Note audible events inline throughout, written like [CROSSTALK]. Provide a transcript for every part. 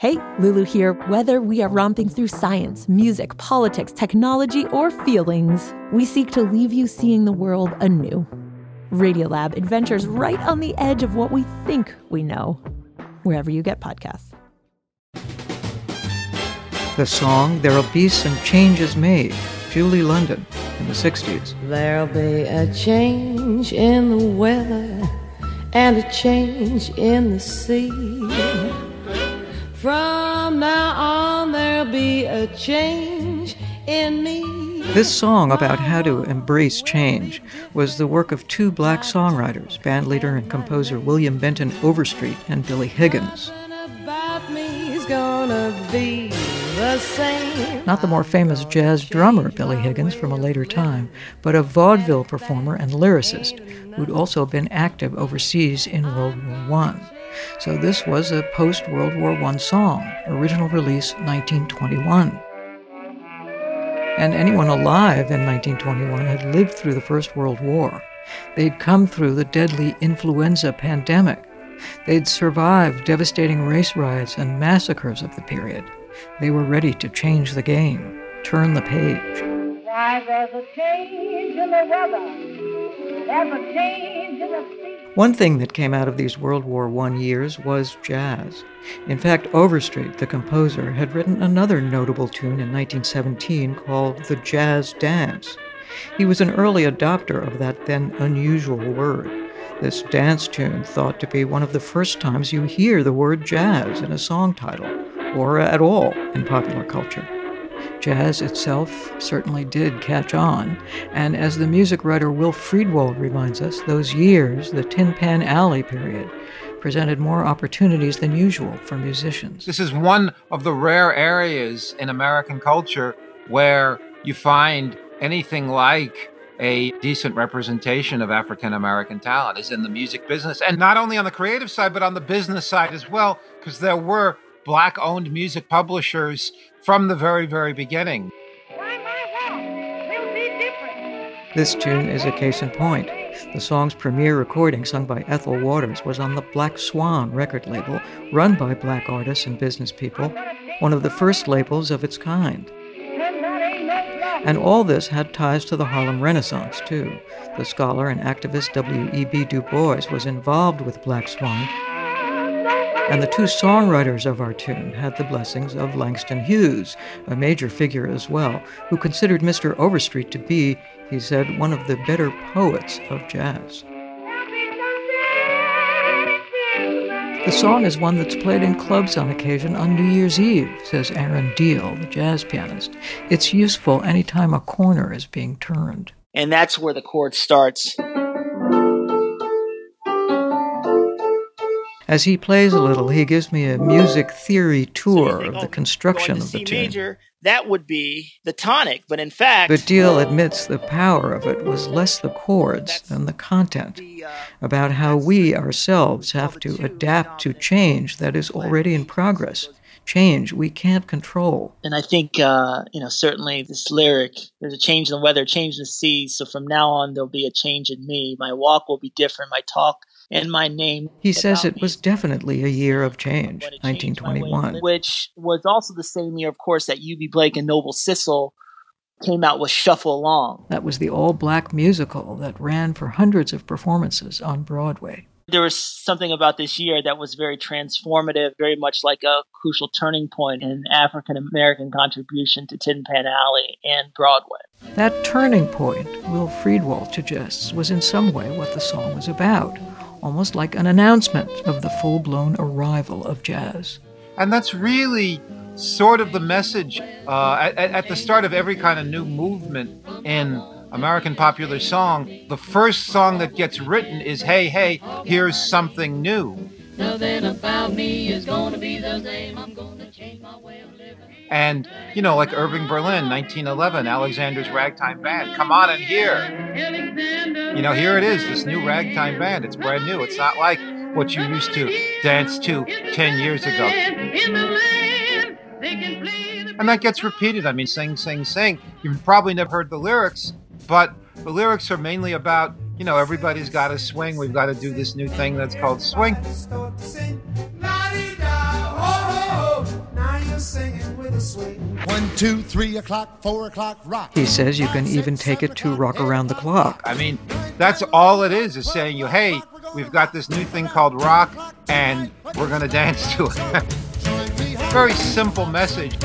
Hey, Lulu here. Whether we are romping through science, music, politics, technology, or feelings, we seek to leave you seeing the world anew. Radiolab adventures right on the edge of what we think we know, wherever you get podcasts. The song There'll Be Some Changes Made, Julie London, in the 60s. There'll be a change in the weather and a change in the sea. From now on, there'll be a change in me. This song about how to embrace change was the work of two black songwriters, bandleader and composer William Benton Overstreet and Billy Higgins. Not the more famous jazz drummer Billy Higgins from a later time, but a vaudeville performer and lyricist who'd also been active overseas in World War I. So this was a post World War I song, original release 1921. And anyone alive in 1921 had lived through the First World War. They'd come through the deadly influenza pandemic. They'd survived devastating race riots and massacres of the period. They were ready to change the game, turn the page. Why, there's a change in the weather, there's a change in the. One thing that came out of these World War I years was jazz. In fact, Overstreet, the composer, had written another notable tune in 1917 called The Jazz Dance. He was an early adopter of that then unusual word. This dance tune thought to be one of the first times you hear the word jazz in a song title, or at all in popular culture. Jazz itself certainly did catch on, and as the music writer Will Friedwald reminds us, those years, the Tin Pan Alley period, presented more opportunities than usual for musicians. This is one of the rare areas in American culture where you find anything like a decent representation of African American talent is in the music business. And not only on the creative side, but on the business side as well, because there were black owned music publishers from the very, very beginning. This tune is a case in point. The song's premiere recording, sung by Ethel Waters, was on the Black Swan record label, run by black artists and business people, one of the first labels of its kind. And all this had ties to the Harlem Renaissance, too. The scholar and activist W.E.B. Du Bois was involved with Black Swan and the two songwriters of our tune had the blessings of Langston Hughes, a major figure as well, who considered Mr. Overstreet to be, he said, one of the better poets of jazz. The song is one that's played in clubs on occasion on New Year's Eve, says Aaron Diehl, the jazz pianist. It's useful anytime a corner is being turned. And that's where the chord starts. As he plays a little, he gives me a music theory tour so of the construction of the tune. Major, that would be the tonic, but in fact. But Diehl admits the power of it was less the chords than the content, uh, about how we ourselves have to adapt to change that is already in progress. Change we can't control. And I think, uh, you know, certainly this lyric, there's a change in the weather, change in the sea. So from now on, there'll be a change in me. My walk will be different. My talk and my name. He says it was definitely a year of change, 1921. Which was also the same year, of course, that Eubie Blake and Noble Sissle came out with Shuffle Along. That was the all black musical that ran for hundreds of performances on Broadway. There was something about this year that was very transformative, very much like a crucial turning point in African American contribution to Tin Pan Alley and Broadway. That turning point, Will Friedwald suggests, was in some way what the song was about almost like an announcement of the full blown arrival of jazz. And that's really sort of the message uh, at, at the start of every kind of new movement in American popular song. The first song that gets written is, hey, hey, here's something new. Nothing about me is going to And, you know, like Irving Berlin, 1911, Alexander's Ragtime Band. Come on in here. You know, here it is, this new ragtime band. It's brand new. It's not like what you used to dance to 10 years ago. And that gets repeated. I mean, sing, sing, sing. You've probably never heard the lyrics, but the lyrics are mainly about, you know, everybody's got to swing. We've got to do this new thing that's called swing. Two, three o'clock, four o'clock, rock. He says you can even take it to rock around the clock. I mean, that's all it is, is saying you, hey, we've got this new thing called rock, and we're going to dance to it. [LAUGHS] Very simple message.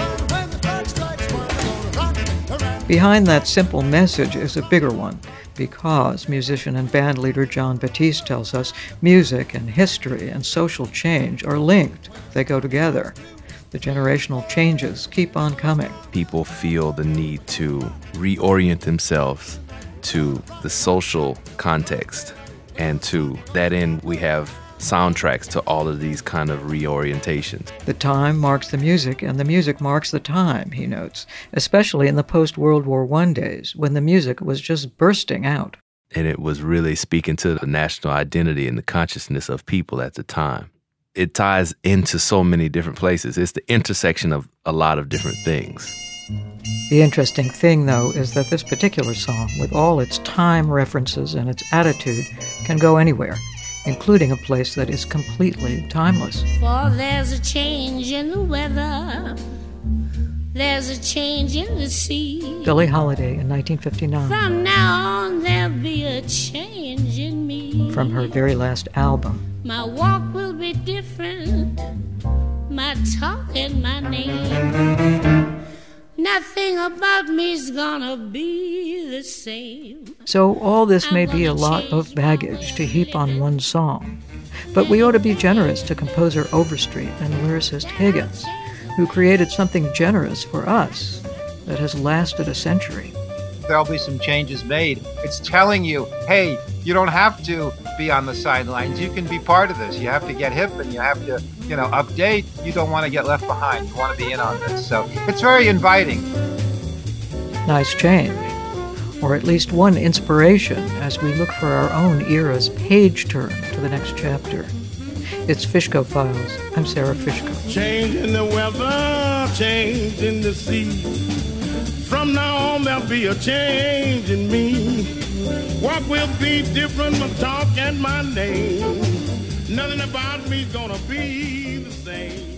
Behind that simple message is a bigger one, because musician and band leader Jon Batiste tells us music and history and social change are linked, they go together. The generational changes keep on coming. People feel the need to reorient themselves to the social context. And to that end, we have soundtracks to all of these kind of reorientations. The time marks the music, and the music marks the time, he notes, especially in the post World War I days when the music was just bursting out. And it was really speaking to the national identity and the consciousness of people at the time it ties into so many different places. It's the intersection of a lot of different things. The interesting thing, though, is that this particular song, with all its time references and its attitude, can go anywhere, including a place that is completely timeless. For there's a change in the weather, there's a change in the sea. Billie Holiday in 1959. From now on, there'll be a change in me. From her very last album. My walk will be different, my talk and my name. Nothing about me's gonna be the same. So, all this may be a lot of baggage to heap on one song. But we ought to be generous to composer Overstreet and lyricist Higgins, who created something generous for us that has lasted a century. There'll be some changes made. It's telling you, hey, you don't have to be on the sidelines. You can be part of this. You have to get hip and you have to, you know, update. You don't want to get left behind. You want to be in on this. So it's very inviting. Nice change. Or at least one inspiration as we look for our own era's page turn to the next chapter. It's Fishko Files. I'm Sara Fishko. Change in the weather, change in the sea. From now on, there'll be a change in me. What will be different, my talk and my name. Nothing about me's gonna be the same.